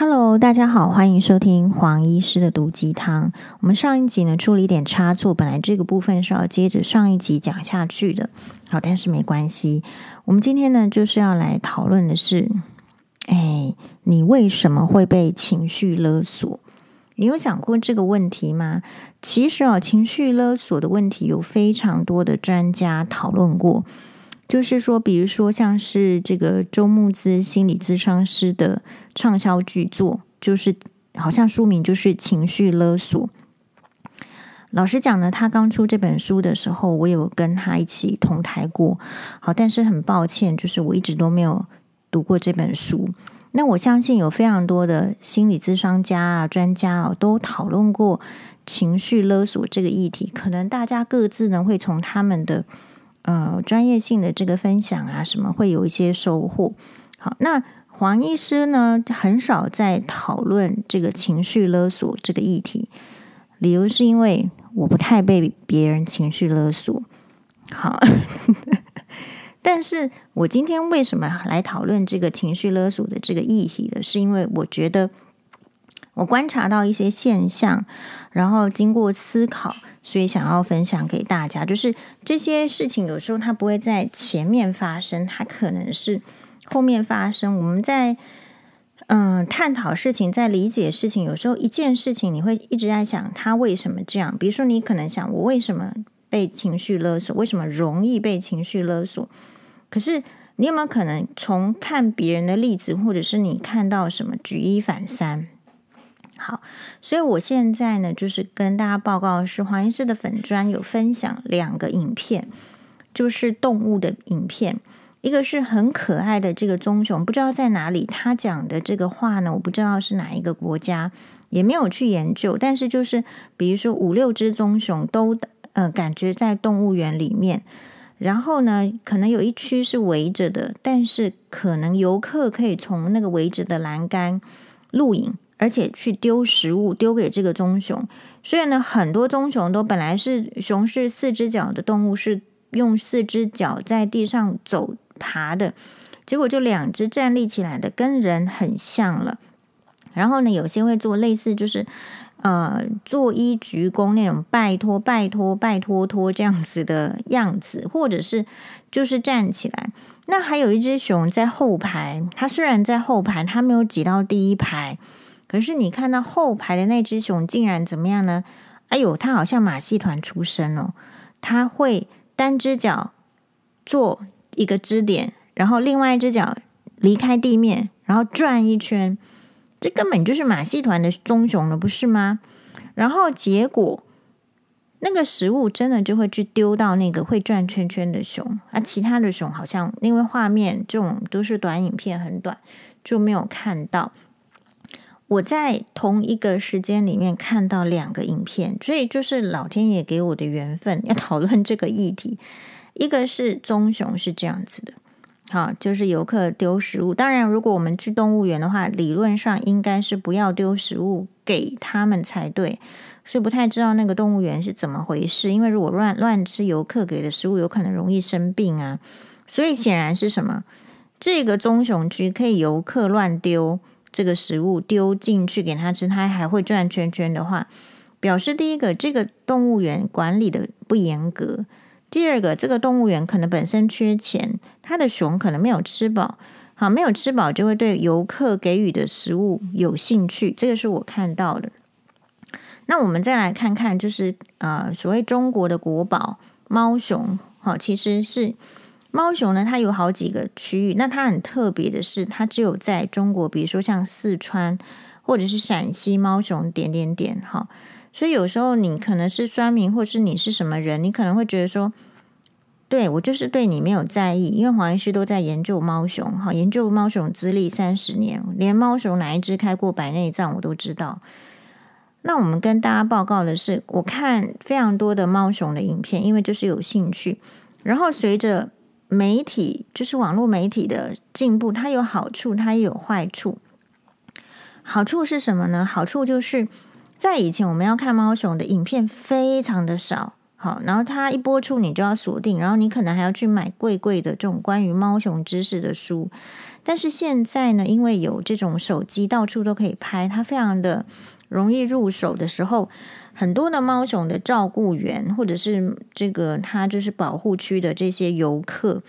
Hello，大家好，欢迎收听黄医师的毒鸡汤。我们上一集呢出了一点差错，本来这个部分是要接着上一集讲下去的，好，但是没关系。我们今天呢就是要来讨论的是，哎，你为什么会被情绪勒索？你有想过这个问题吗？其实啊，情绪勒索的问题有非常多的专家讨论过。就是说，比如说，像是这个周牧之心理咨商师的畅销巨作，就是好像书名就是《情绪勒索》。老实讲呢，他刚出这本书的时候，我有跟他一起同台过。好，但是很抱歉，就是我一直都没有读过这本书。那我相信有非常多的心理咨商家啊、专家啊，都讨论过情绪勒索这个议题。可能大家各自呢，会从他们的。呃，专业性的这个分享啊，什么会有一些收获。好，那黄医师呢，很少在讨论这个情绪勒索这个议题，理由是因为我不太被别人情绪勒索。好，但是我今天为什么来讨论这个情绪勒索的这个议题呢？是因为我觉得我观察到一些现象，然后经过思考。所以想要分享给大家，就是这些事情有时候它不会在前面发生，它可能是后面发生。我们在嗯探讨事情，在理解事情，有时候一件事情你会一直在想它为什么这样。比如说，你可能想我为什么被情绪勒索，为什么容易被情绪勒索？可是你有没有可能从看别人的例子，或者是你看到什么举一反三？好，所以我现在呢，就是跟大家报告是黄医师的粉砖有分享两个影片，就是动物的影片，一个是很可爱的这个棕熊，不知道在哪里，他讲的这个话呢，我不知道是哪一个国家，也没有去研究，但是就是比如说五六只棕熊都呃感觉在动物园里面，然后呢，可能有一区是围着的，但是可能游客可以从那个围着的栏杆录影。而且去丢食物，丢给这个棕熊。所以呢，很多棕熊都本来是熊是四只脚的动物，是用四只脚在地上走爬的，结果就两只站立起来的，跟人很像了。然后呢，有些会做类似就是呃作揖鞠躬那种拜托拜托拜托托这样子的样子，或者是就是站起来。那还有一只熊在后排，它虽然在后排，它没有挤到第一排。可是你看到后排的那只熊竟然怎么样呢？哎呦，它好像马戏团出身哦！它会单只脚做一个支点，然后另外一只脚离开地面，然后转一圈。这根本就是马戏团的棕熊了，不是吗？然后结果那个食物真的就会去丢到那个会转圈圈的熊，而其他的熊好像因为画面这种都是短影片，很短，就没有看到。我在同一个时间里面看到两个影片，所以就是老天爷给我的缘分，要讨论这个议题。一个是棕熊是这样子的，好，就是游客丢食物。当然，如果我们去动物园的话，理论上应该是不要丢食物给他们才对。所以不太知道那个动物园是怎么回事，因为如果乱乱吃游客给的食物，有可能容易生病啊。所以显然是什么？这个棕熊区可以游客乱丢。这个食物丢进去给它吃，它还会转圈圈的话，表示第一个，这个动物园管理的不严格；第二个，这个动物园可能本身缺钱，它的熊可能没有吃饱，好，没有吃饱就会对游客给予的食物有兴趣，这个是我看到的。那我们再来看看，就是呃，所谓中国的国宝猫熊，好，其实是。猫熊呢，它有好几个区域。那它很特别的是，它只有在中国，比如说像四川或者是陕西，猫熊点点点哈。所以有时候你可能是酸民，或是你是什么人，你可能会觉得说，对我就是对你没有在意，因为黄医师都在研究猫熊哈，研究猫熊资历三十年，连猫熊哪一只开过白内障我都知道。那我们跟大家报告的是，我看非常多的猫熊的影片，因为就是有兴趣，然后随着。媒体就是网络媒体的进步，它有好处，它也有坏处。好处是什么呢？好处就是在以前我们要看猫熊的影片非常的少，好，然后它一播出你就要锁定，然后你可能还要去买贵贵的这种关于猫熊知识的书。但是现在呢，因为有这种手机到处都可以拍，它非常的容易入手的时候，很多的猫熊的照顾员或者是这个它就是保护区的这些游客，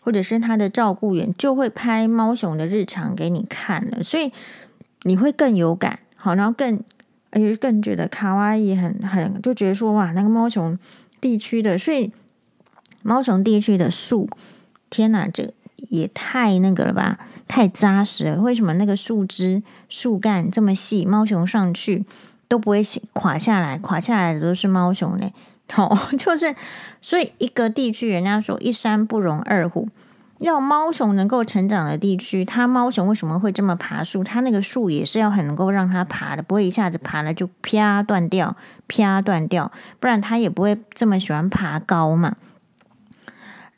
或者是它的照顾员就会拍猫熊的日常给你看了，所以你会更有感，好，然后更。而且更觉得卡哇伊很很，就觉得说哇，那个猫熊地区的，所以猫熊地区的树，天哪，这也太那个了吧，太扎实了。为什么那个树枝、树干这么细，猫熊上去都不会垮下来？垮下来的都是猫熊嘞。哦，就是所以一个地区，人家说一山不容二虎。要猫熊能够成长的地区，它猫熊为什么会这么爬树？它那个树也是要很能够让它爬的，不会一下子爬了就啪断掉，啪断掉，不然它也不会这么喜欢爬高嘛。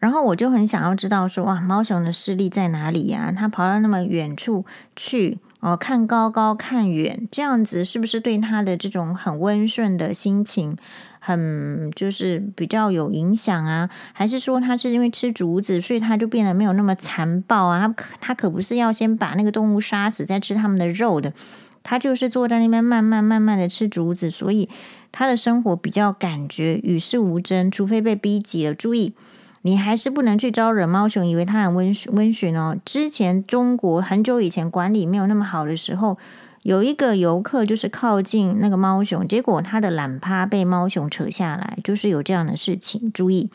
然后我就很想要知道说，哇，猫熊的视力在哪里呀？它跑到那么远处去哦，看高高看远，这样子是不是对他的这种很温顺的心情？很就是比较有影响啊，还是说他是因为吃竹子，所以他就变得没有那么残暴啊？他可他可不是要先把那个动物杀死再吃他们的肉的，他就是坐在那边慢慢慢慢的吃竹子，所以他的生活比较感觉与世无争，除非被逼急了。注意，你还是不能去招惹猫熊，以为它很温温驯哦。之前中国很久以前管理没有那么好的时候。有一个游客就是靠近那个猫熊，结果他的懒趴被猫熊扯下来，就是有这样的事情。注意，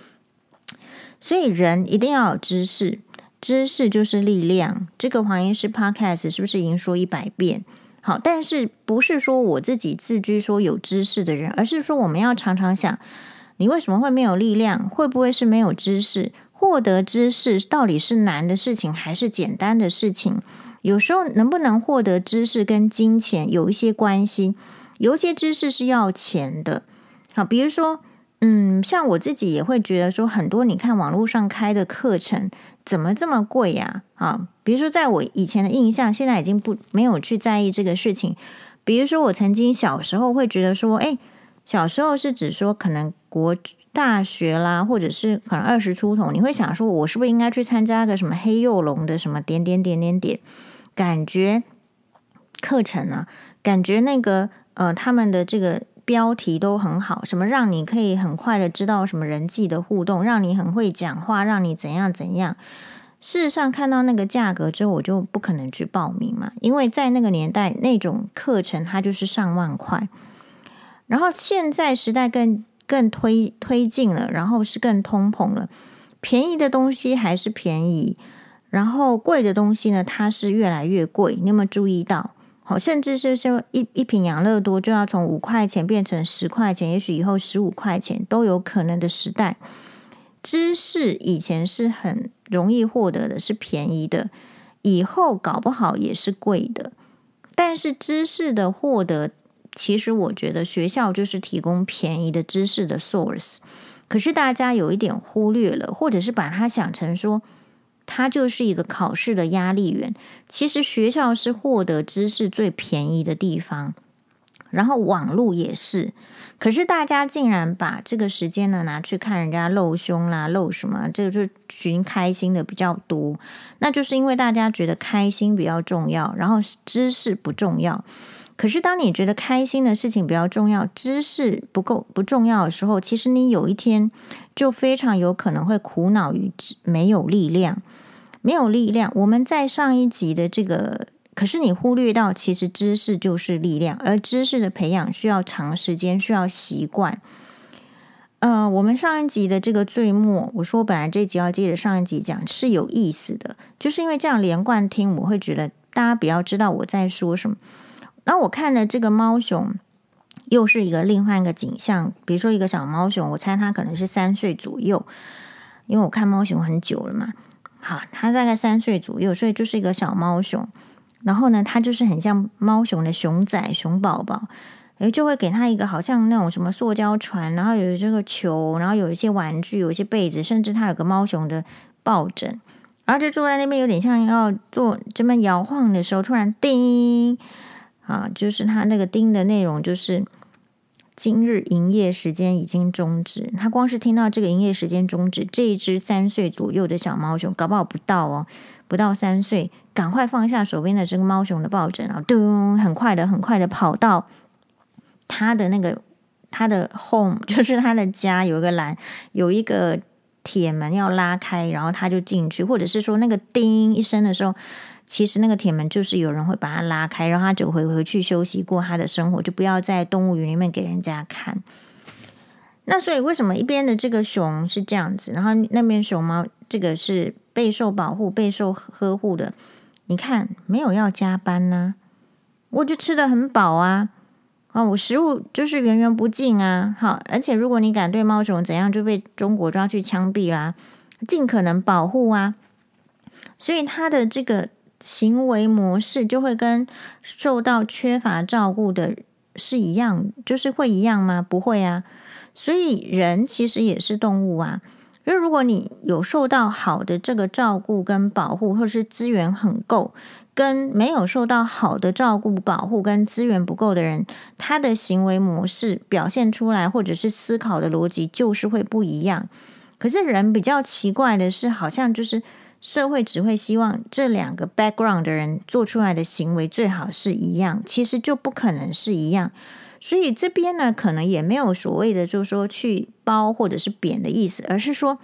所以人一定要有知识，知识就是力量。这个黄医师 Podcast 是不是已经说一百遍？好，但是不是说我自己自居说有知识的人，而是说我们要常常想，你为什么会没有力量？会不会是没有知识？获得知识到底是难的事情还是简单的事情？有时候能不能获得知识跟金钱有一些关系，有一些知识是要钱的。好，比如说，嗯，像我自己也会觉得说，很多你看网络上开的课程怎么这么贵呀？啊，比如说在我以前的印象，现在已经不没有去在意这个事情。比如说我曾经小时候会觉得说，哎，小时候是指说可能国大学啦，或者是可能二十出头，你会想说，我是不是应该去参加个什么黑幼龙的什么点点点点点。感觉课程、啊，感觉那个呃，他们的这个标题都很好，什么让你可以很快的知道什么人际的互动，让你很会讲话，让你怎样怎样。事实上，看到那个价格之后，我就不可能去报名嘛，因为在那个年代，那种课程它就是上万块。然后现在时代更更推推进了，然后是更通膨了，便宜的东西还是便宜。然后贵的东西呢，它是越来越贵。你有没有注意到？好，甚至是说一一瓶养乐多就要从五块钱变成十块钱，也许以后十五块钱都有可能的时代。知识以前是很容易获得的，是便宜的，以后搞不好也是贵的。但是知识的获得，其实我觉得学校就是提供便宜的知识的 source。可是大家有一点忽略了，或者是把它想成说。它就是一个考试的压力源。其实学校是获得知识最便宜的地方，然后网络也是。可是大家竟然把这个时间呢拿去看人家露胸啦、露什么，这个就寻开心的比较多。那就是因为大家觉得开心比较重要，然后知识不重要。可是当你觉得开心的事情比较重要，知识不够不重要的时候，其实你有一天就非常有可能会苦恼于没有力量。没有力量。我们在上一集的这个，可是你忽略到，其实知识就是力量，而知识的培养需要长时间，需要习惯。呃，我们上一集的这个最末，我说本来这集要接着上一集讲是有意思的，就是因为这样连贯听，我会觉得大家比较知道我在说什么。然后我看的这个猫熊，又是一个另外一个景象，比如说一个小猫熊，我猜它可能是三岁左右，因为我看猫熊很久了嘛。好，它大概三岁左右，所以就是一个小猫熊。然后呢，它就是很像猫熊的熊仔、熊宝宝，诶，就会给它一个好像那种什么塑胶船，然后有这个球，然后有一些玩具，有一些被子，甚至它有个猫熊的抱枕，然后就坐在那边，有点像要做这么摇晃的时候，突然叮，啊，就是他那个叮的内容就是今日营业时间已经终止。他光是听到这个营业时间终止，这一只三岁左右的小猫熊，搞不好不到哦，不到三岁，赶快放下手边的这个猫熊的抱枕啊，咚，很快的，很快的跑到他的那个他的 home，就是他的家，有一个栏，有一个铁门要拉开，然后他就进去，或者是说那个叮一声的时候。其实那个铁门就是有人会把它拉开，然后他就回回去休息过他的生活，就不要在动物园里面给人家看。那所以为什么一边的这个熊是这样子，然后那边熊猫这个是备受保护、备受呵护的？你看没有要加班呢、我就吃得很饱啊，啊，我食物就是源源不尽啊，好，而且如果你敢对猫熊怎样，就被中国抓去枪毙啦，尽可能保护啊，所以它的这个。行为模式就会跟受到缺乏照顾的是一样，就是会一样吗？不会啊。所以人其实也是动物啊。因为如果你有受到好的这个照顾跟保护，或是资源很够，跟没有受到好的照顾、保护跟资源不够的人，他的行为模式表现出来，或者是思考的逻辑就是会不一样。可是人比较奇怪的是，好像就是。社会只会希望这两个 background 的人做出来的行为最好是一样，其实就不可能是一样。所以这边呢，可能也没有所谓的，就是说去褒或者是贬的意思，而是说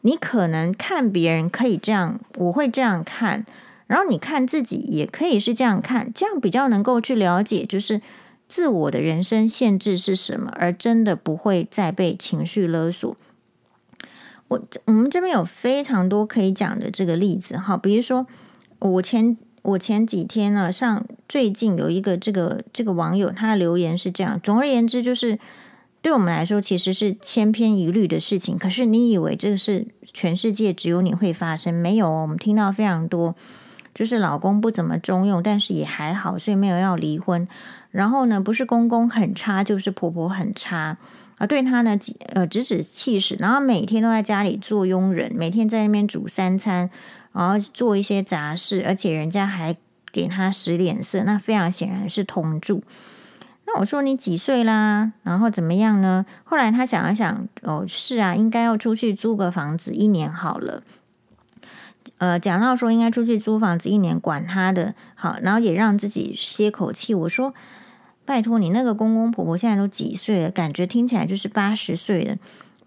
你可能看别人可以这样，我会这样看，然后你看自己也可以是这样看，这样比较能够去了解，就是自我的人生限制是什么，而真的不会再被情绪勒索。我我们这边有非常多可以讲的这个例子哈，比如说我前我前几天呢，上最近有一个这个这个网友他的留言是这样，总而言之就是对我们来说其实是千篇一律的事情，可是你以为这个是全世界只有你会发生？没有，我们听到非常多，就是老公不怎么中用，但是也还好，所以没有要离婚。然后呢，不是公公很差，就是婆婆很差。啊，对他呢，呃，指指气使，然后每天都在家里做佣人，每天在那边煮三餐，然后做一些杂事，而且人家还给他使脸色，那非常显然是同住。那我说你几岁啦？然后怎么样呢？后来他想了想，哦，是啊，应该要出去租个房子一年好了。呃，讲到说应该出去租房子一年，管他的，好，然后也让自己歇口气。我说。拜托你那个公公婆婆现在都几岁了？感觉听起来就是八十岁了。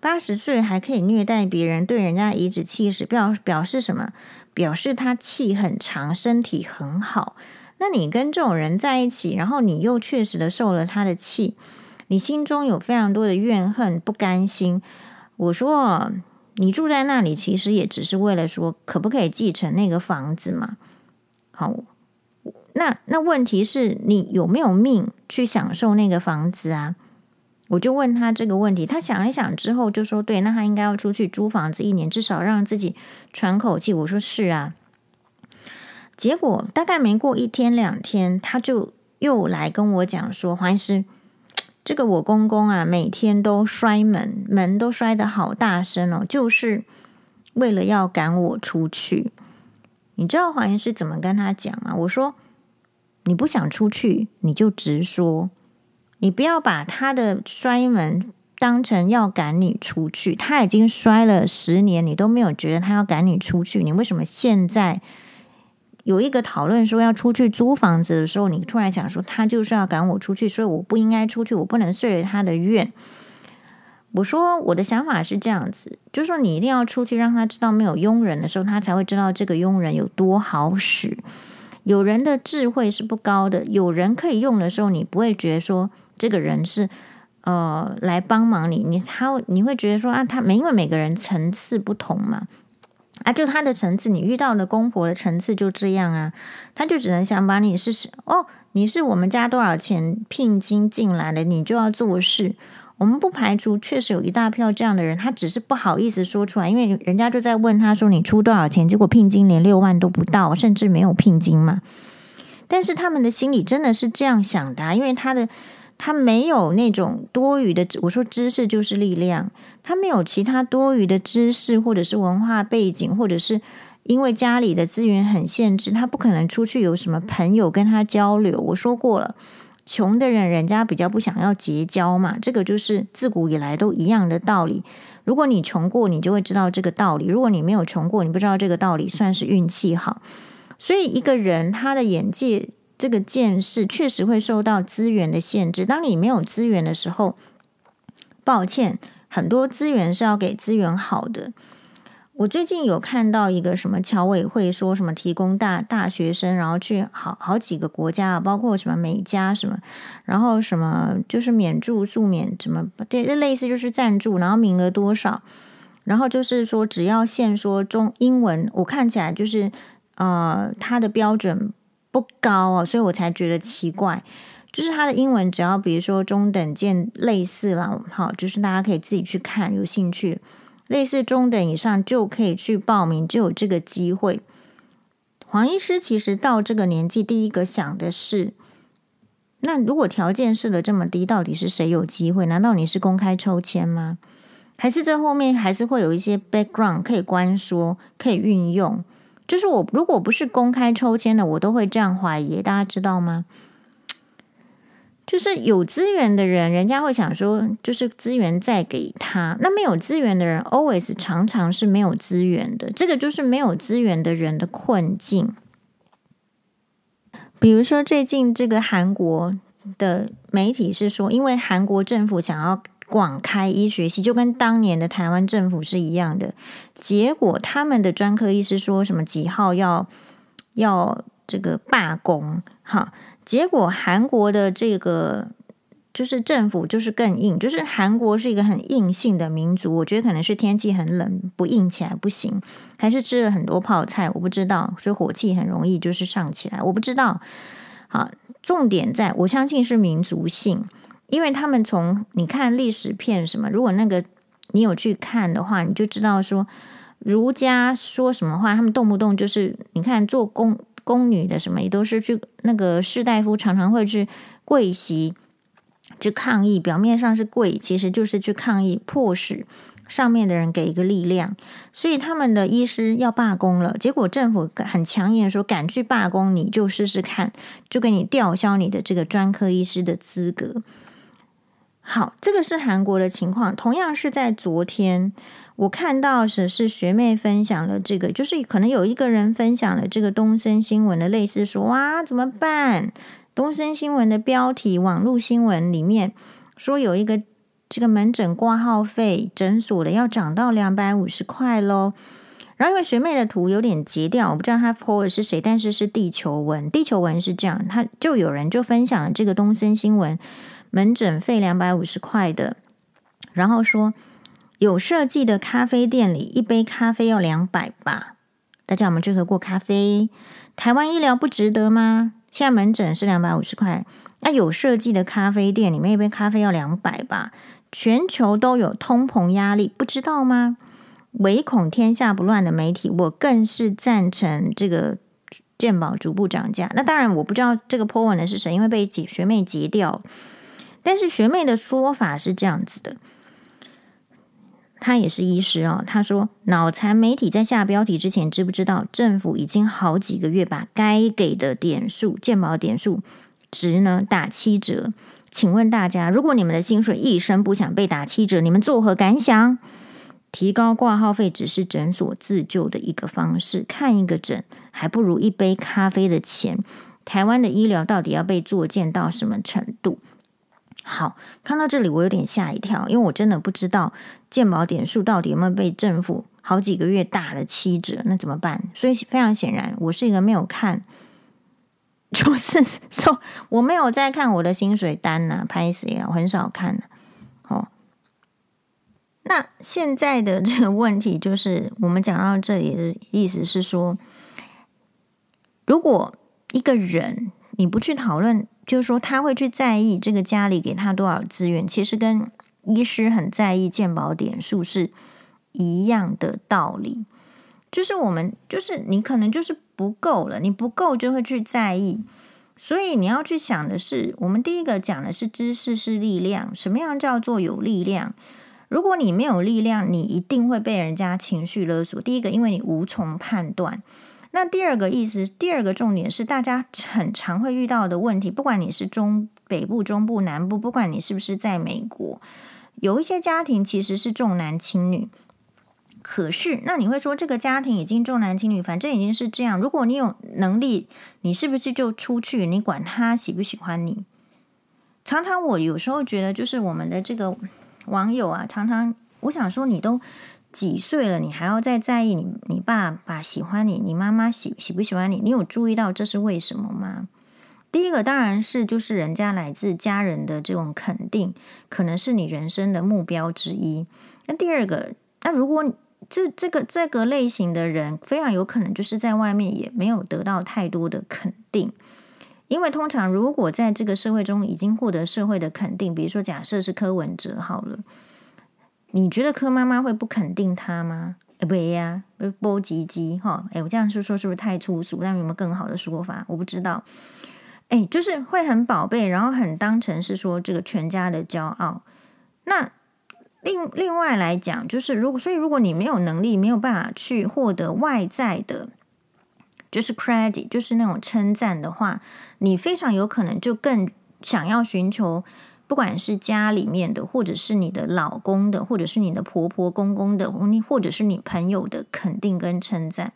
八十岁还可以虐待别人，对人家颐指气使，表表示什么？表示他气很长，身体很好。那你跟这种人在一起，然后你又确实的受了他的气，你心中有非常多的怨恨、不甘心。我说，你住在那里，其实也只是为了说，可不可以继承那个房子嘛？好。那那问题是你有没有命去享受那个房子啊？我就问他这个问题，他想一想之后就说：“对，那他应该要出去租房子一年，至少让自己喘口气。”我说：“是啊。”结果大概没过一天两天，他就又来跟我讲说：“黄医师，这个我公公啊，每天都摔门，门都摔得好大声哦，就是为了要赶我出去。”你知道黄医师怎么跟他讲吗？我说。你不想出去，你就直说。你不要把他的摔门当成要赶你出去。他已经摔了十年，你都没有觉得他要赶你出去。你为什么现在有一个讨论说要出去租房子的时候，你突然想说他就是要赶我出去，所以我不应该出去，我不能遂了他的愿。我说我的想法是这样子，就是说你一定要出去，让他知道没有佣人的时候，他才会知道这个佣人有多好使。有人的智慧是不高的，有人可以用的时候，你不会觉得说这个人是呃来帮忙你，你他你会觉得说啊，他没因为每个人层次不同嘛，啊，就他的层次，你遇到的公婆的层次就这样啊，他就只能想把你是哦，你是我们家多少钱聘金进来的，你就要做事。我们不排除确实有一大票这样的人，他只是不好意思说出来，因为人家就在问他说：“你出多少钱？”结果聘金连六万都不到，甚至没有聘金嘛。但是他们的心里真的是这样想的啊，因为他的他没有那种多余的，我说知识就是力量，他没有其他多余的知识，或者是文化背景，或者是因为家里的资源很限制，他不可能出去有什么朋友跟他交流。我说过了。穷的人，人家比较不想要结交嘛，这个就是自古以来都一样的道理。如果你穷过，你就会知道这个道理；如果你没有穷过，你不知道这个道理，算是运气好。所以一个人他的眼界、这个见识，确实会受到资源的限制。当你没有资源的时候，抱歉，很多资源是要给资源好的。我最近有看到一个什么侨委会说什么提供大大学生，然后去好好几个国家，包括什么美加什么，然后什么就是免住宿免什么，对，类似就是赞助，然后名额多少，然后就是说只要限说中英文，我看起来就是呃它的标准不高啊，所以我才觉得奇怪，就是他的英文只要比如说中等见类似了，好，就是大家可以自己去看，有兴趣。类似中等以上就可以去报名，就有这个机会。黄医师其实到这个年纪，第一个想的是：那如果条件设的这么低，到底是谁有机会？难道你是公开抽签吗？还是这后面还是会有一些 background 可以关说、可以运用？就是我如果不是公开抽签的，我都会这样怀疑。大家知道吗？就是有资源的人，人家会想说，就是资源再给他。那没有资源的人，always 常常是没有资源的。这个就是没有资源的人的困境。比如说，最近这个韩国的媒体是说，因为韩国政府想要广开医学系，就跟当年的台湾政府是一样的。结果他们的专科医师说什么几号要要这个罢工，哈。结果韩国的这个就是政府就是更硬，就是韩国是一个很硬性的民族。我觉得可能是天气很冷，不硬起来不行，还是吃了很多泡菜，我不知道，所以火气很容易就是上起来。我不知道。好，重点在我相信是民族性，因为他们从你看历史片什么，如果那个你有去看的话，你就知道说儒家说什么话，他们动不动就是你看做工。宫女的什么也都是去那个士大夫常常会去跪席去抗议，表面上是跪，其实就是去抗议，迫使上面的人给一个力量。所以他们的医师要罢工了，结果政府很强硬说，敢去罢工你就试试看，就给你吊销你的这个专科医师的资格。好，这个是韩国的情况，同样是在昨天。我看到是是学妹分享了这个，就是可能有一个人分享了这个东森新闻的类似说，哇，怎么办？东森新闻的标题，网络新闻里面说有一个这个门诊挂号费诊所的要涨到两百五十块喽。然后因为学妹的图有点截掉，我不知道她 po 的是谁，但是是地球文，地球文是这样，他就有人就分享了这个东森新闻门诊费两百五十块的，然后说。有设计的咖啡店里，一杯咖啡要两百吧？大家有没有去喝过咖啡？台湾医疗不值得吗？现在门诊是两百五十块，那有设计的咖啡店里面一杯咖啡要两百吧？全球都有通膨压力，不知道吗？唯恐天下不乱的媒体，我更是赞成这个健保逐步涨价。那当然，我不知道这个 po 文的是谁，因为被学妹截掉。但是学妹的说法是这样子的。她也是医师哦。她说：“脑残媒体在下标题之前，知不知道政府已经好几个月把该给的点数、健保点数值呢打七折？请问大家，如果你们的薪水一声不想被打七折，你们作何感想？提高挂号费只是诊所自救的一个方式，看一个诊还不如一杯咖啡的钱。台湾的医疗到底要被作贱到什么程度？”好，看到这里我有点吓一跳，因为我真的不知道健保点数到底有没有被政府好几个月打了七折，那怎么办？所以非常显然，我是一个没有看，就是说我没有在看我的薪水单呐、啊，拍谁啊？我很少看、哦，那现在的这个问题就是，我们讲到这里的意思是说，如果一个人你不去讨论。就是说，他会去在意这个家里给他多少资源，其实跟医师很在意健保点数是一样的道理。就是我们，就是你可能就是不够了，你不够就会去在意。所以你要去想的是，我们第一个讲的是知识是力量，什么样叫做有力量？如果你没有力量，你一定会被人家情绪勒索。第一个，因为你无从判断。那第二个意思，第二个重点是大家很常会遇到的问题，不管你是中北部、中部、南部，不管你是不是在美国，有一些家庭其实是重男轻女。可是，那你会说这个家庭已经重男轻女，反正已经是这样。如果你有能力，你是不是就出去？你管他喜不喜欢你？常常我有时候觉得，就是我们的这个网友啊，常常我想说，你都几岁了，你还要再在意你你爸爸喜欢你，你妈妈喜喜不喜欢你？你有注意到这是为什么吗？第一个当然是就是人家来自家人的这种肯定，可能是你人生的目标之一。那第二个，那如果这这个这个类型的人，非常有可能就是在外面也没有得到太多的肯定，因为通常如果在这个社会中已经获得社会的肯定，比如说假设是柯文哲好了，你觉得柯妈妈会不肯定他吗？哎，不呀，波吉吉哈，哎，我这样说说是不是太粗俗？但有没有更好的说法？我不知道。哎，就是会很宝贝，然后很当成是说这个全家的骄傲，那。另另外来讲，就是如果所以，如果你没有能力，没有办法去获得外在的，就是 credit，就是那种称赞的话，你非常有可能就更想要寻求，不管是家里面的，或者是你的老公的，或者是你的婆婆公公的，你或者是你朋友的肯定跟称赞。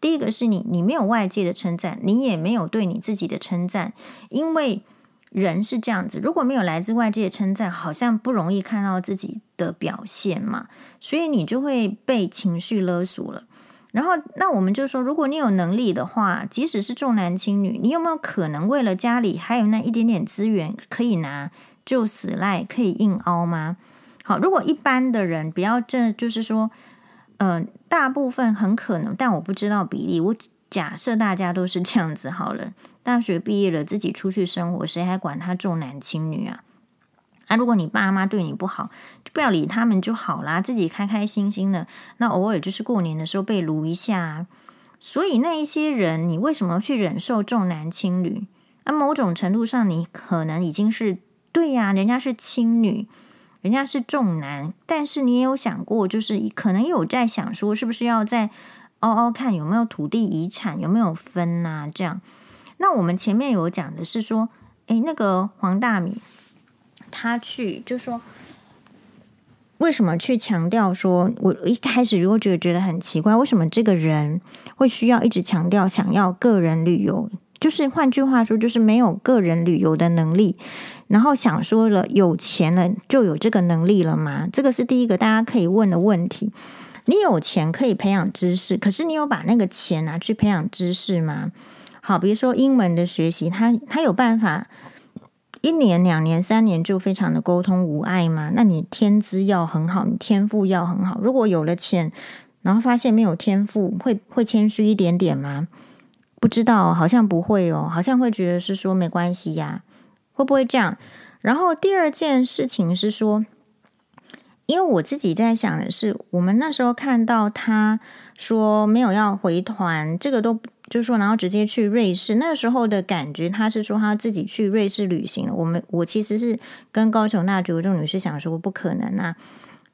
第一个是你，你没有外界的称赞，你也没有对你自己的称赞，因为。人是这样子，如果没有来自外界的称赞，好像不容易看到自己的表现嘛，所以你就会被情绪勒索了。然后，那我们就说，如果你有能力的话，即使是重男轻女，你有没有可能为了家里还有那一点点资源可以拿，就死赖可以硬凹吗？好，如果一般的人不要这，就是说，嗯、大部分很可能，但我不知道比例，我假设大家都是这样子好了。大学毕业了，自己出去生活，谁还管他重男轻女啊？啊，如果你爸妈对你不好，就不要理他们就好啦，自己开开心心的。那偶尔就是过年的时候被撸一下。所以那一些人，你为什么去忍受重男轻女？啊，某种程度上，你可能已经是对呀，人家是轻女，人家是重男，但是你也有想过，就是可能有在想说，是不是要再凹凹看有没有土地遗产，有没有分呐？这样。那我们前面有讲的是说，诶，那个黄大米，他去就说，为什么去强调说，我一开始如果觉得觉得很奇怪，为什么这个人会需要一直强调想要个人旅游？就是换句话说，就是没有个人旅游的能力，然后想说了有钱了就有这个能力了吗？这个是第一个大家可以问的问题。你有钱可以培养知识，可是你有把那个钱拿去培养知识吗？好，比如说英文的学习，他他有办法一年、两年、三年就非常的沟通无碍吗？那你天资要很好，你天赋要很好。如果有了钱，然后发现没有天赋，会会谦虚一点点吗？不知道，好像不会哦，好像会觉得是说没关系呀，会不会这样？然后第二件事情是说，因为我自己在想的是，我们那时候看到他说没有要回团，这个都。就是说，然后直接去瑞士。那时候的感觉，他是说他自己去瑞士旅行。我们我其实是跟高雄那九中女士想说，不可能啊，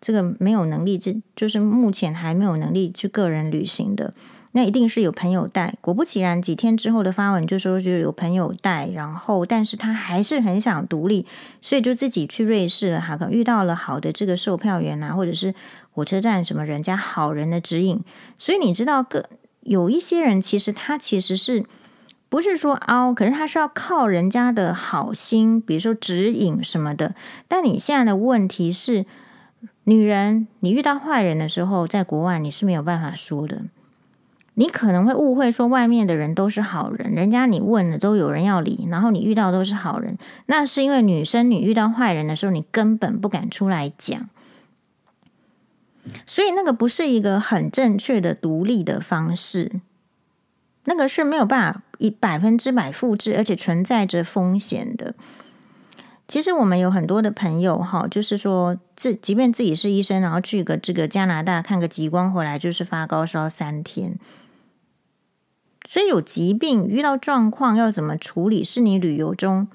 这个没有能力，这就是目前还没有能力去个人旅行的。那一定是有朋友带。果不其然，几天之后的发文就说就有朋友带，然后但是他还是很想独立，所以就自己去瑞士了。哈，可遇到了好的这个售票员啊，或者是火车站什么人家好人的指引。所以你知道个。有一些人其实他其实是不是说凹，可是他是要靠人家的好心，比如说指引什么的。但你现在的问题是，女人，你遇到坏人的时候，在国外你是没有办法说的。你可能会误会说外面的人都是好人，人家你问了都有人要理，然后你遇到都是好人，那是因为女生你遇到坏人的时候，你根本不敢出来讲。所以那个不是一个很正确的独立的方式，那个是没有办法以百分之百复制，而且存在着风险的。其实我们有很多的朋友哈，就是说自即便自己是医生，然后去个这个加拿大看个极光回来，就是发高烧三天。所以有疾病遇到状况要怎么处理，是你旅游中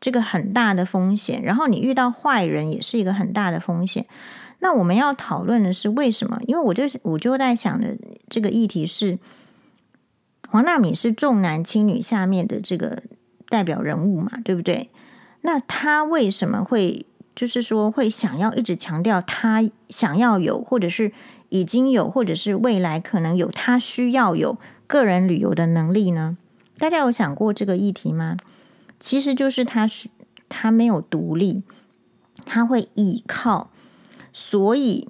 这个很大的风险。然后你遇到坏人也是一个很大的风险。那我们要讨论的是为什么？因为我就我就在想的这个议题是，黄大米是重男轻女下面的这个代表人物嘛，对不对？那他为什么会就是说会想要一直强调他想要有，或者是已经有，或者是未来可能有，他需要有个人旅游的能力呢？大家有想过这个议题吗？其实就是他是他没有独立，他会依靠，所以。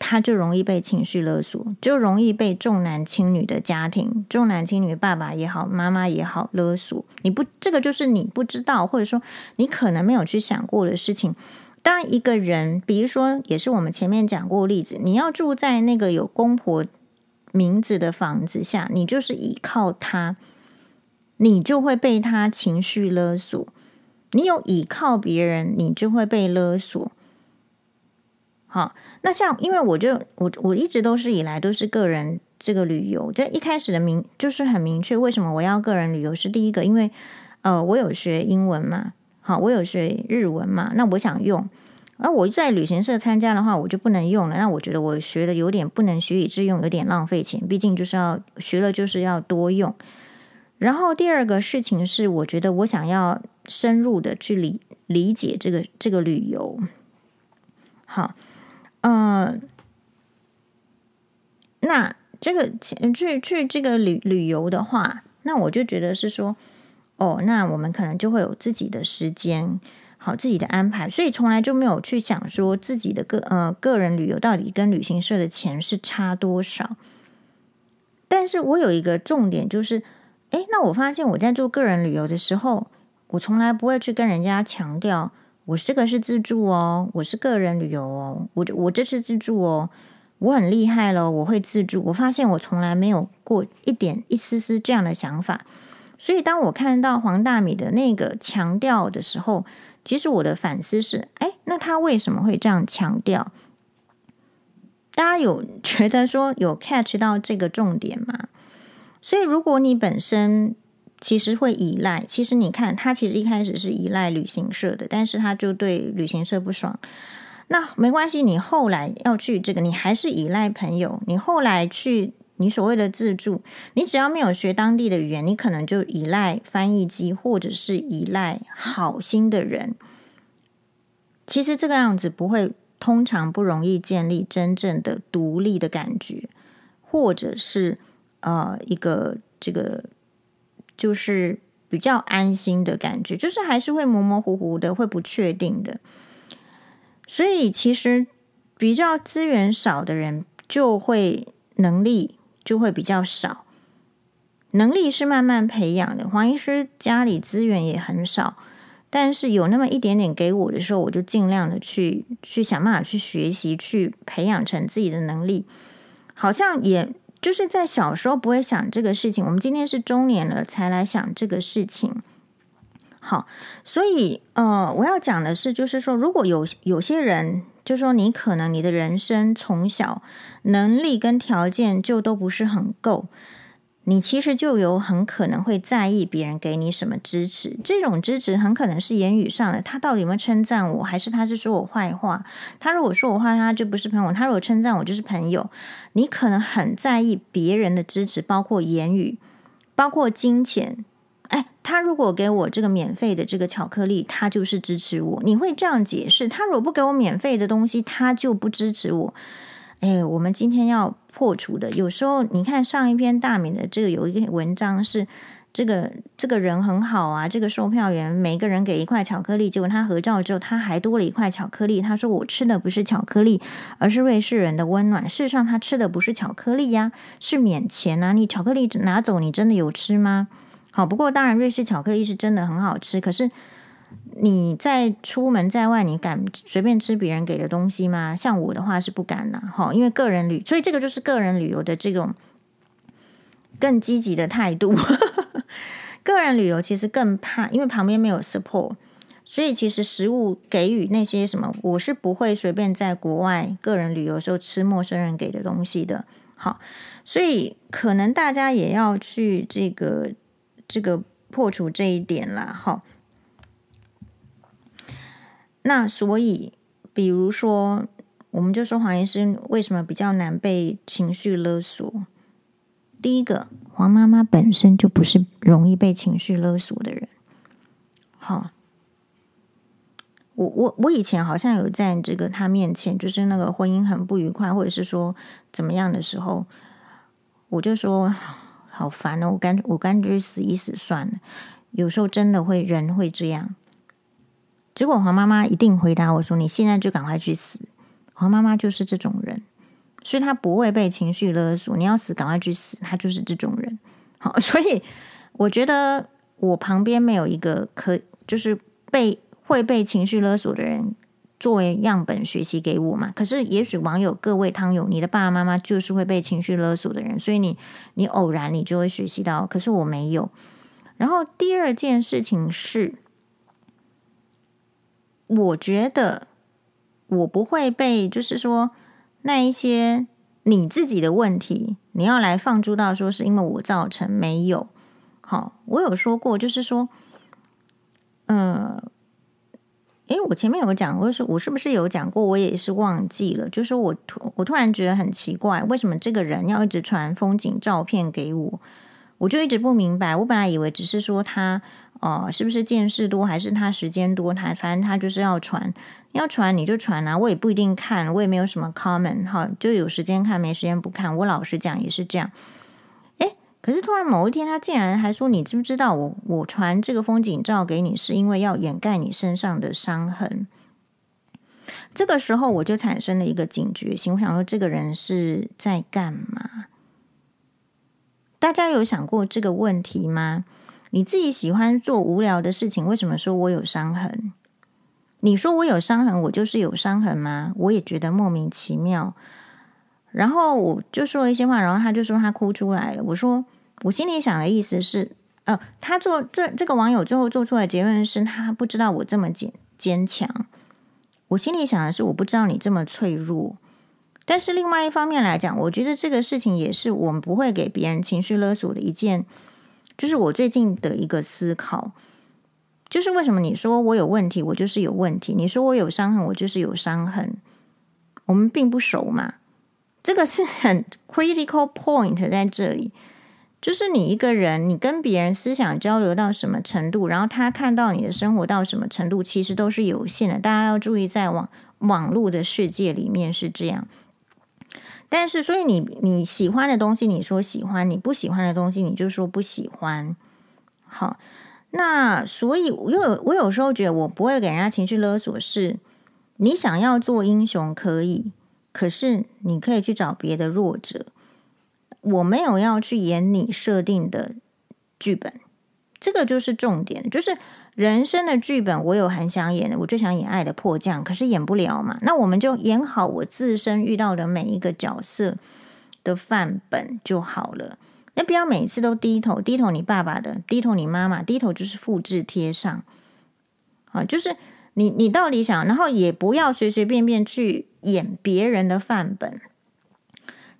他就容易被情绪勒索，就容易被重男轻女的家庭、重男轻女爸爸也好、妈妈也好勒索。你不，这个就是你不知道，或者说你可能没有去想过的事情。当一个人，比如说，也是我们前面讲过例子，你要住在那个有公婆名字的房子下，你就是依靠他，你就会被他情绪勒索。你有依靠别人，你就会被勒索。好。那像，因为我就我我一直都是以来都是个人这个旅游，就一开始的明就是很明确，为什么我要个人旅游是第一个，因为呃我有学英文嘛，好，我有学日文嘛，那我想用，而我在旅行社参加的话，我就不能用了，那我觉得我学的有点不能学以致用，有点浪费钱，毕竟就是要学了就是要多用。然后第二个事情是，我觉得我想要深入的去理理解这个这个旅游，好。嗯，那这个去去这个旅旅游的话，那我就觉得是说，哦，那我们可能就会有自己的时间，好，自己的安排，所以从来就没有去想说自己的个呃个人旅游到底跟旅行社的钱是差多少。但是我有一个重点就是，诶，那我发现我在做个人旅游的时候，我从来不会去跟人家强调。我这个是自助哦，我是个人旅游哦，我我这次自助哦，我很厉害咯，我会自助。我发现我从来没有过一点一丝丝这样的想法，所以当我看到黄大米的那个强调的时候，其实我的反思是：哎，那他为什么会这样强调？大家有觉得说有 catch 到这个重点吗？所以如果你本身。其实会依赖，其实你看，他其实一开始是依赖旅行社的，但是他就对旅行社不爽。那没关系，你后来要去这个，你还是依赖朋友。你后来去你所谓的自助，你只要没有学当地的语言，你可能就依赖翻译机，或者是依赖好心的人。其实这个样子不会，通常不容易建立真正的独立的感觉，或者是呃一个这个。就是比较安心的感觉，就是还是会模模糊糊的，会不确定的。所以其实比较资源少的人，就会能力就会比较少。能力是慢慢培养的。黄医师家里资源也很少，但是有那么一点点给我的时候，我就尽量的去去想办法去学习，去培养成自己的能力。好像也。就是在小时候不会想这个事情，我们今天是中年了才来想这个事情。好，所以呃，我要讲的是，就是说，如果有有些人，就说你可能你的人生从小能力跟条件就都不是很够。你其实就有很可能会在意别人给你什么支持，这种支持很可能是言语上的，他到底有没有称赞我，还是他是说我坏话？他如果说我坏话，他就不是朋友；他如果称赞我，就是朋友。你可能很在意别人的支持，包括言语，包括金钱。哎，他如果给我这个免费的这个巧克力，他就是支持我。你会这样解释？他如果不给我免费的东西，他就不支持我。哎，我们今天要破除的，有时候你看上一篇大米的这个有一个文章是这个这个人很好啊，这个售票员每个人给一块巧克力，结果他合照之后他还多了一块巧克力，他说我吃的不是巧克力，而是瑞士人的温暖。事实上他吃的不是巧克力呀，是免钱啊！你巧克力拿走，你真的有吃吗？好，不过当然瑞士巧克力是真的很好吃，可是。你在出门在外，你敢随便吃别人给的东西吗？像我的话是不敢的，哈，因为个人旅，所以这个就是个人旅游的这种更积极的态度。个人旅游其实更怕，因为旁边没有 support，所以其实食物给予那些什么，我是不会随便在国外个人旅游的时候吃陌生人给的东西的。好，所以可能大家也要去这个这个破除这一点啦，哈。那所以，比如说，我们就说黄医师为什么比较难被情绪勒索？第一个，黄妈妈本身就不是容易被情绪勒索的人。好，我我我以前好像有在这个他面前，就是那个婚姻很不愉快，或者是说怎么样的时候，我就说好烦哦，我干我干脆死一死算了。有时候真的会人会这样。结果黄妈妈一定回答我说：“你现在就赶快去死。”黄妈妈就是这种人，所以她不会被情绪勒索。你要死，赶快去死。她就是这种人。好，所以我觉得我旁边没有一个可就是被会被情绪勒索的人作为样本学习给我嘛。可是也许网友各位汤友，你的爸爸妈妈就是会被情绪勒索的人，所以你你偶然你就会学习到。可是我没有。然后第二件事情是。我觉得我不会被，就是说那一些你自己的问题，你要来放诸到说是因为我造成没有。好，我有说过，就是说，嗯，诶，我前面有讲过，说我是不是有讲过？我也是忘记了。就是我突我突然觉得很奇怪，为什么这个人要一直传风景照片给我？我就一直不明白。我本来以为只是说他。哦，是不是见识多，还是他时间多？他反正他就是要传，要传你就传啊，我也不一定看，我也没有什么 comment 哈，就有时间看，没时间不看。我老实讲也是这样。可是突然某一天，他竟然还说：“你知不知道我我传这个风景照给你，是因为要掩盖你身上的伤痕？”这个时候我就产生了一个警觉心，我想说这个人是在干嘛？大家有想过这个问题吗？你自己喜欢做无聊的事情，为什么说我有伤痕？你说我有伤痕，我就是有伤痕吗？我也觉得莫名其妙。然后我就说了一些话，然后他就说他哭出来了。我说我心里想的意思是，呃，他做这这个网友最后做出来的结论是他不知道我这么坚坚强。我心里想的是，我不知道你这么脆弱。但是另外一方面来讲，我觉得这个事情也是我们不会给别人情绪勒索的一件。就是我最近的一个思考，就是为什么你说我有问题，我就是有问题；你说我有伤痕，我就是有伤痕。我们并不熟嘛，这个是很 critical point 在这里。就是你一个人，你跟别人思想交流到什么程度，然后他看到你的生活到什么程度，其实都是有限的。大家要注意，在网网络的世界里面是这样。但是，所以你你喜欢的东西，你说喜欢；你不喜欢的东西，你就说不喜欢。好，那所以，我有我有时候觉得，我不会给人家情绪勒索。是，你想要做英雄可以，可是你可以去找别的弱者。我没有要去演你设定的剧本，这个就是重点，就是。人生的剧本，我有很想演的，我就想演爱的迫降，可是演不了嘛。那我们就演好我自身遇到的每一个角色的范本就好了。那不要每次都低头，低头你爸爸的，低头你妈妈，低头就是复制贴上。啊，就是你你到底想，然后也不要随随便便去演别人的范本。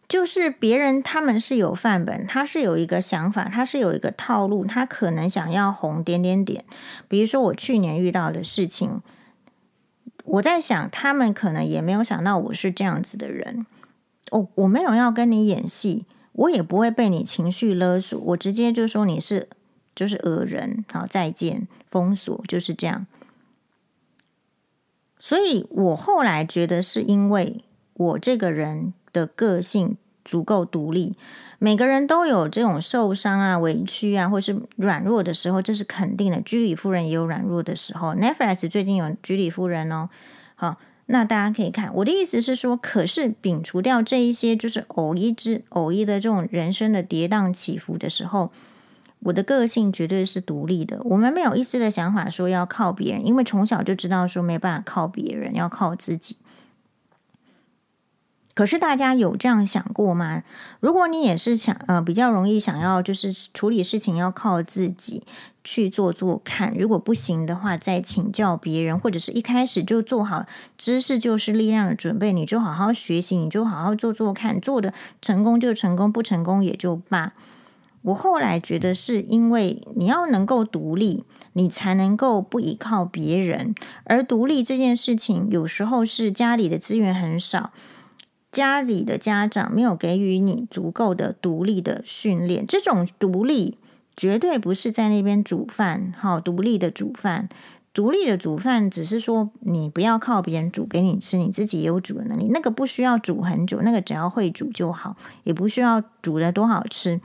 就是别人他们是有范本，他是有一个想法，他是有一个套路，他可能想要红点点点。比如说我去年遇到的事情，我在想他们可能也没有想到我是这样子的人。哦，我没有要跟你演戏，我也不会被你情绪勒索，我直接就说你是就是恶人，好，再见，封锁，就是这样。所以我后来觉得是因为我这个人。的个性足够独立，每个人都有这种受伤啊、委屈啊，或是软弱的时候，这是肯定的。居里夫人也有软弱的时候，Netflix 最近有居里夫人哦。好，那大家可以看。我的意思是说，可是摒除掉这一些，就是偶一之偶一的这种人生的跌宕起伏的时候，我的个性绝对是独立的。我们没有一丝的想法说要靠别人，因为从小就知道说没办法靠别人，要靠自己。可是大家有这样想过吗？如果你也是想呃比较容易想要就是处理事情要靠自己去做做看，如果不行的话再请教别人，或者是一开始就做好知识就是力量的准备，你就好好学习，你就好好做做看，做的成功就成功，不成功也就罢。我后来觉得是因为你要能够独立，你才能够不依靠别人，而独立这件事情有时候是家里的资源很少。家里的家长没有给予你足够的独立的训练，这种独立绝对不是在那边煮饭，好，独立的煮饭，独立的煮饭只是说你不要靠别人煮给你吃，你自己也有煮的能力，那个不需要煮很久，那个只要会煮就好，也不需要煮得多好吃。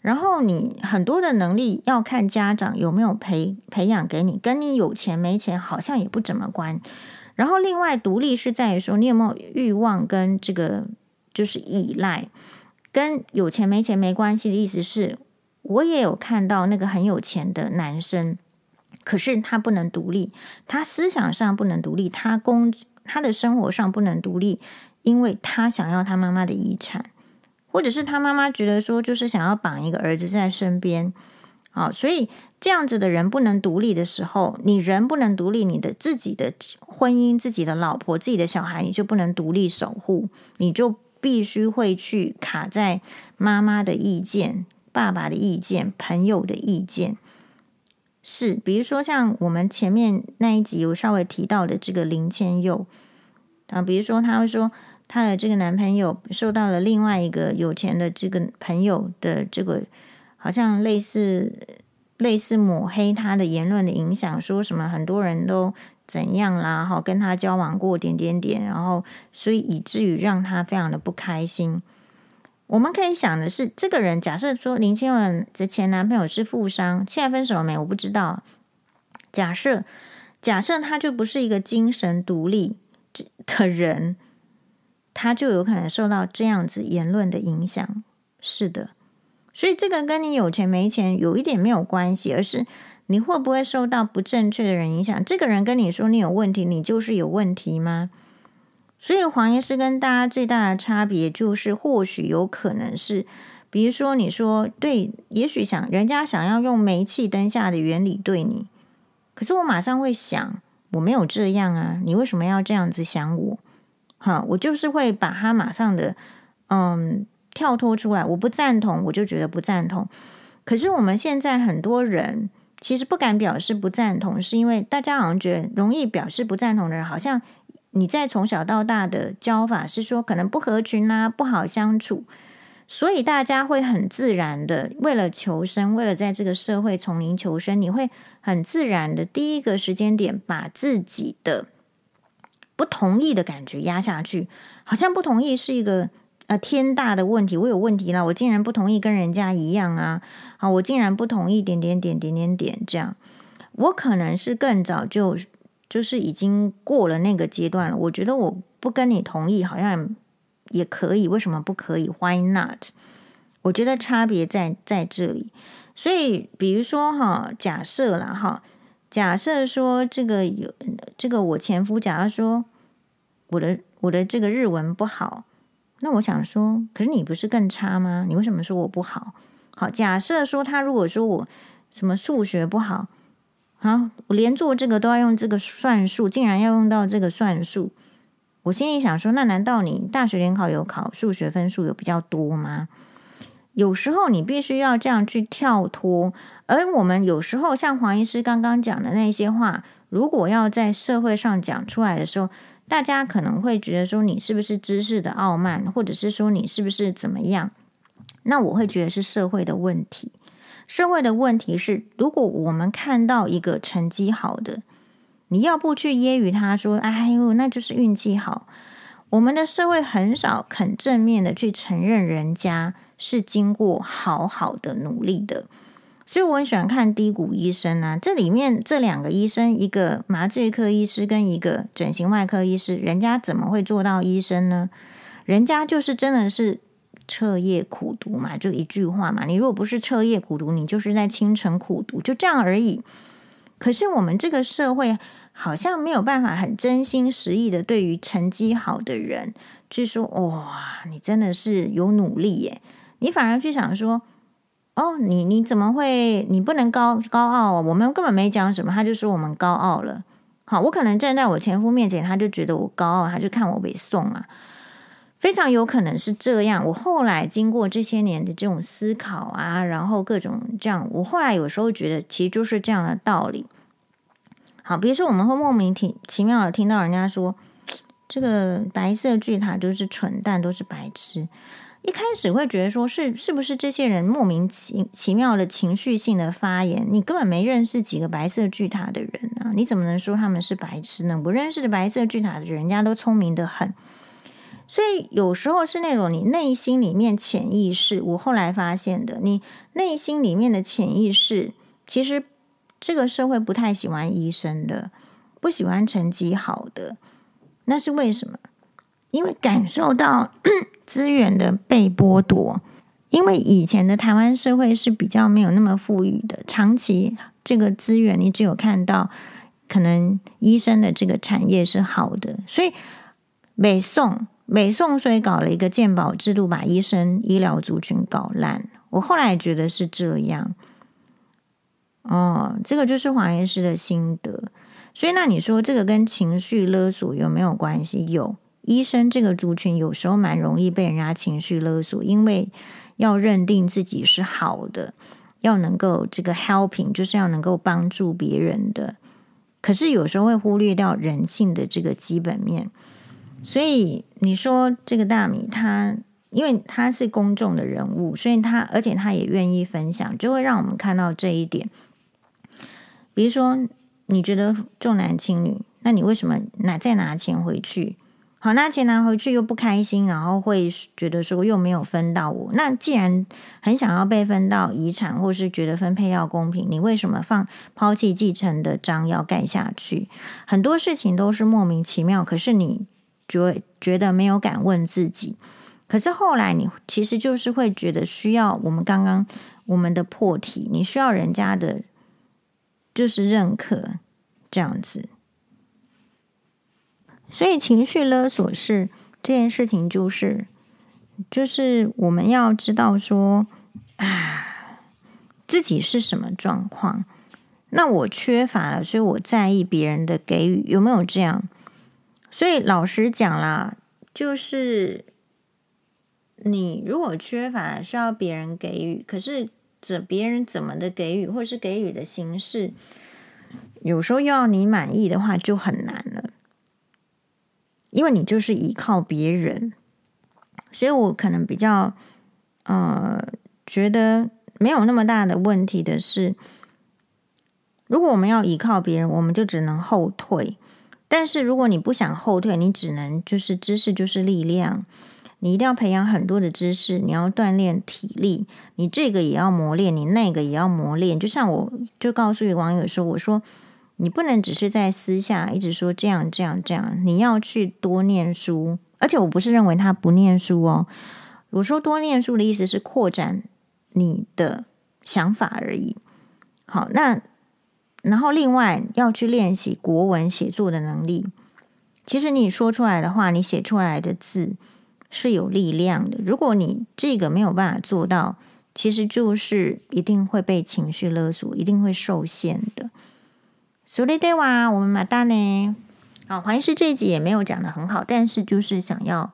然后你很多的能力要看家长有没有培培养给你，跟你有钱没钱好像也不怎么关。然后另外独立是在于说你有没有欲望跟这个就是依赖，跟有钱没钱没关系的意思是，我也有看到那个很有钱的男生，可是他不能独立，他思想上不能独立，他工他的生活上不能独立，因为他想要他妈妈的遗产。或者是他妈妈觉得说，就是想要绑一个儿子在身边，啊，所以这样子的人不能独立的时候，你人不能独立，你的自己的婚姻、自己的老婆、自己的小孩，你就不能独立守护，你就必须会去卡在妈妈的意见、爸爸的意见、朋友的意见。是，比如说像我们前面那一集有稍微提到的这个林千佑啊，比如说他会说。他的这个男朋友受到了另外一个有钱的这个朋友的这个，好像类似类似抹黑他的言论的影响，说什么很多人都怎样啦，哈，跟他交往过点点点，然后所以以至于让他非常的不开心。我们可以想的是，这个人假设说林千文的前男朋友是富商，现在分手了没？我不知道。假设假设他就不是一个精神独立的人。他就有可能受到这样子言论的影响，是的，所以这个跟你有钱没钱有一点没有关系，而是你会不会受到不正确的人影响。这个人跟你说你有问题，你就是有问题吗？所以黄医师跟大家最大的差别就是，或许有可能是，比如说你说对，也许想人家想要用煤气灯下的原理对你，可是我马上会想，我没有这样啊，你为什么要这样子想我？哈，我就是会把他马上的，嗯，跳脱出来。我不赞同，我就觉得不赞同。可是我们现在很多人其实不敢表示不赞同，是因为大家好像觉得容易表示不赞同的人，好像你在从小到大的教法是说可能不合群啊，不好相处，所以大家会很自然的为了求生，为了在这个社会丛林求生，你会很自然的第一个时间点把自己的。不同意的感觉压下去，好像不同意是一个呃天大的问题。我有问题了，我竟然不同意跟人家一样啊！好，我竟然不同意点点点点点点这样。我可能是更早就就是已经过了那个阶段了。我觉得我不跟你同意好像也可以，为什么不可以？Why not？我觉得差别在在这里。所以比如说哈，假设了哈。假设说这个有这个我前夫，假如说我的我的这个日文不好，那我想说，可是你不是更差吗？你为什么说我不好？好，假设说他如果说我什么数学不好，好，我连做这个都要用这个算术，竟然要用到这个算术，我心里想说，那难道你大学联考有考数学分数有比较多吗？有时候你必须要这样去跳脱，而我们有时候像黄医师刚刚讲的那些话，如果要在社会上讲出来的时候，大家可能会觉得说你是不是知识的傲慢，或者是说你是不是怎么样？那我会觉得是社会的问题。社会的问题是，如果我们看到一个成绩好的，你要不去揶揄他说：“哎呦，那就是运气好。”我们的社会很少肯正面的去承认人家。是经过好好的努力的，所以我很喜欢看低谷医生啊。这里面这两个医生，一个麻醉科医师跟一个整形外科医师，人家怎么会做到医生呢？人家就是真的是彻夜苦读嘛，就一句话嘛。你如果不是彻夜苦读，你就是在清晨苦读，就这样而已。可是我们这个社会好像没有办法很真心实意的对于成绩好的人，去说哇，你真的是有努力耶。你反而去想说，哦，你你怎么会？你不能高高傲！我们根本没讲什么，他就说我们高傲了。好，我可能站在我前夫面前，他就觉得我高傲，他就看我北宋啊，非常有可能是这样。我后来经过这些年的这种思考啊，然后各种这样，我后来有时候觉得，其实就是这样的道理。好，比如说我们会莫名其妙的听到人家说。这个白色巨塔都是蠢蛋，都是白痴。一开始会觉得说是是不是这些人莫名其其妙的情绪性的发言？你根本没认识几个白色巨塔的人啊，你怎么能说他们是白痴呢？不认识的白色巨塔的人家都聪明的很。所以有时候是那种你内心里面潜意识，我后来发现的，你内心里面的潜意识，其实这个社会不太喜欢医生的，不喜欢成绩好的，那是为什么？因为感受到。资源的被剥夺，因为以前的台湾社会是比较没有那么富裕的，长期这个资源你只有看到可能医生的这个产业是好的，所以北宋北宋所以搞了一个鉴保制度，把医生医疗族群搞烂。我后来觉得是这样，哦，这个就是黄医师的心得。所以那你说这个跟情绪勒索有没有关系？有。医生这个族群有时候蛮容易被人家情绪勒索，因为要认定自己是好的，要能够这个 helping，就是要能够帮助别人的。可是有时候会忽略掉人性的这个基本面。所以你说这个大米他，因为他是公众的人物，所以他而且他也愿意分享，就会让我们看到这一点。比如说，你觉得重男轻女，那你为什么拿再拿钱回去？好，那钱拿回去又不开心，然后会觉得说又没有分到我。那既然很想要被分到遗产，或是觉得分配要公平，你为什么放抛弃继承的章要盖下去？很多事情都是莫名其妙，可是你觉觉得没有敢问自己。可是后来你其实就是会觉得需要我们刚刚我们的破题，你需要人家的，就是认可这样子。所以情绪勒索是这件事情，就是就是我们要知道说啊，自己是什么状况。那我缺乏了，所以我在意别人的给予，有没有这样？所以老实讲啦，就是你如果缺乏，需要别人给予，可是这别人怎么的给予，或是给予的形式，有时候要你满意的话，就很难了。因为你就是依靠别人，所以我可能比较呃觉得没有那么大的问题的是，如果我们要依靠别人，我们就只能后退。但是如果你不想后退，你只能就是知识就是力量，你一定要培养很多的知识，你要锻炼体力，你这个也要磨练，你那个也要磨练。就像我就告诉网友说，我说。你不能只是在私下一直说这样这样这样，你要去多念书。而且我不是认为他不念书哦，我说多念书的意思是扩展你的想法而已。好，那然后另外要去练习国文写作的能力。其实你说出来的话，你写出来的字是有力量的。如果你这个没有办法做到，其实就是一定会被情绪勒索，一定会受限的。所以的话，我们马大呢？好，黄医师这一集也没有讲得很好，但是就是想要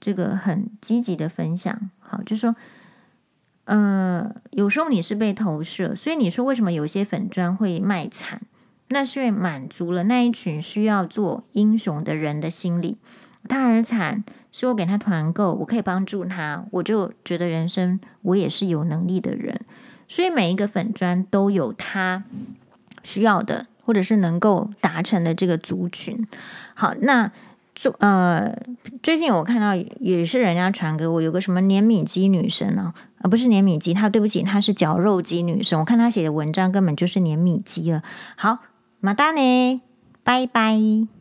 这个很积极的分享。好，就说，呃，有时候你是被投射，所以你说为什么有些粉专会卖惨？那是因为满足了那一群需要做英雄的人的心理。他很惨，所以我给他团购，我可以帮助他，我就觉得人生我也是有能力的人。所以每一个粉专都有他。需要的，或者是能够达成的这个族群。好，那做呃，最近我看到也是人家传给我，有个什么碾米机女神呢？啊，不是碾米机，她对不起，她是绞肉机女神。我看她写的文章根本就是碾米机了。好，马达呢，拜拜。